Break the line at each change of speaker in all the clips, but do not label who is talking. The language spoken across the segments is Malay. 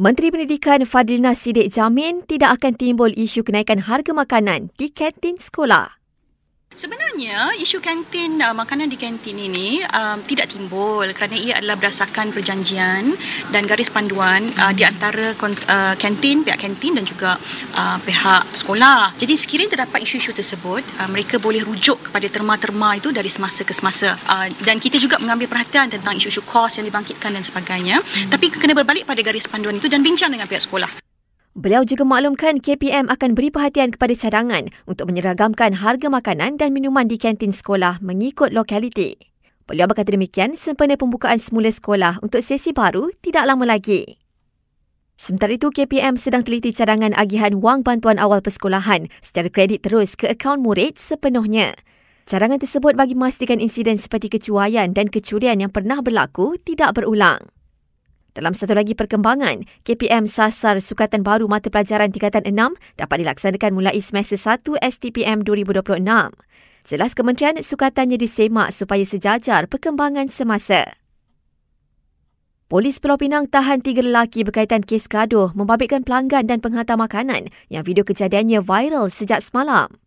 Menteri Pendidikan Fadlina Sidik jamin tidak akan timbul isu kenaikan harga makanan di kantin sekolah.
Sebenarnya isu kantin uh, makanan di kantin ini um, tidak timbul kerana ia adalah berdasarkan perjanjian dan garis panduan uh, di antara uh, kantin pihak kantin dan juga uh, pihak sekolah. Jadi sekiranya terdapat isu-isu tersebut, uh, mereka boleh rujuk kepada terma-terma itu dari semasa ke semasa. Uh, dan kita juga mengambil perhatian tentang isu-isu kos yang dibangkitkan dan sebagainya. Hmm. Tapi kena berbalik pada garis panduan itu dan bincang dengan pihak sekolah.
Beliau juga maklumkan KPM akan beri perhatian kepada cadangan untuk menyeragamkan harga makanan dan minuman di kantin sekolah mengikut lokaliti. Beliau berkata demikian sempena pembukaan semula sekolah untuk sesi baru tidak lama lagi. Sementara itu, KPM sedang teliti cadangan agihan wang bantuan awal persekolahan secara kredit terus ke akaun murid sepenuhnya. Cadangan tersebut bagi memastikan insiden seperti kecuaian dan kecurian yang pernah berlaku tidak berulang. Dalam satu lagi perkembangan, KPM sasar sukatan baru mata pelajaran tingkatan 6 dapat dilaksanakan mulai semester 1 STPM 2026. Jelas Kementerian Sukatannya disemak supaya sejajar perkembangan semasa. Polis Pulau Pinang tahan tiga lelaki berkaitan kes gaduh membabitkan pelanggan dan penghantar makanan yang video kejadiannya viral sejak semalam.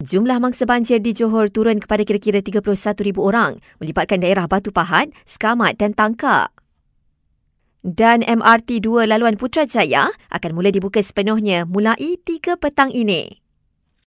Jumlah mangsa banjir di Johor turun kepada kira-kira 31,000 orang melibatkan daerah Batu Pahat, Skamat dan Tangkak dan MRT 2 laluan Putrajaya akan mula dibuka sepenuhnya mulai 3 petang ini.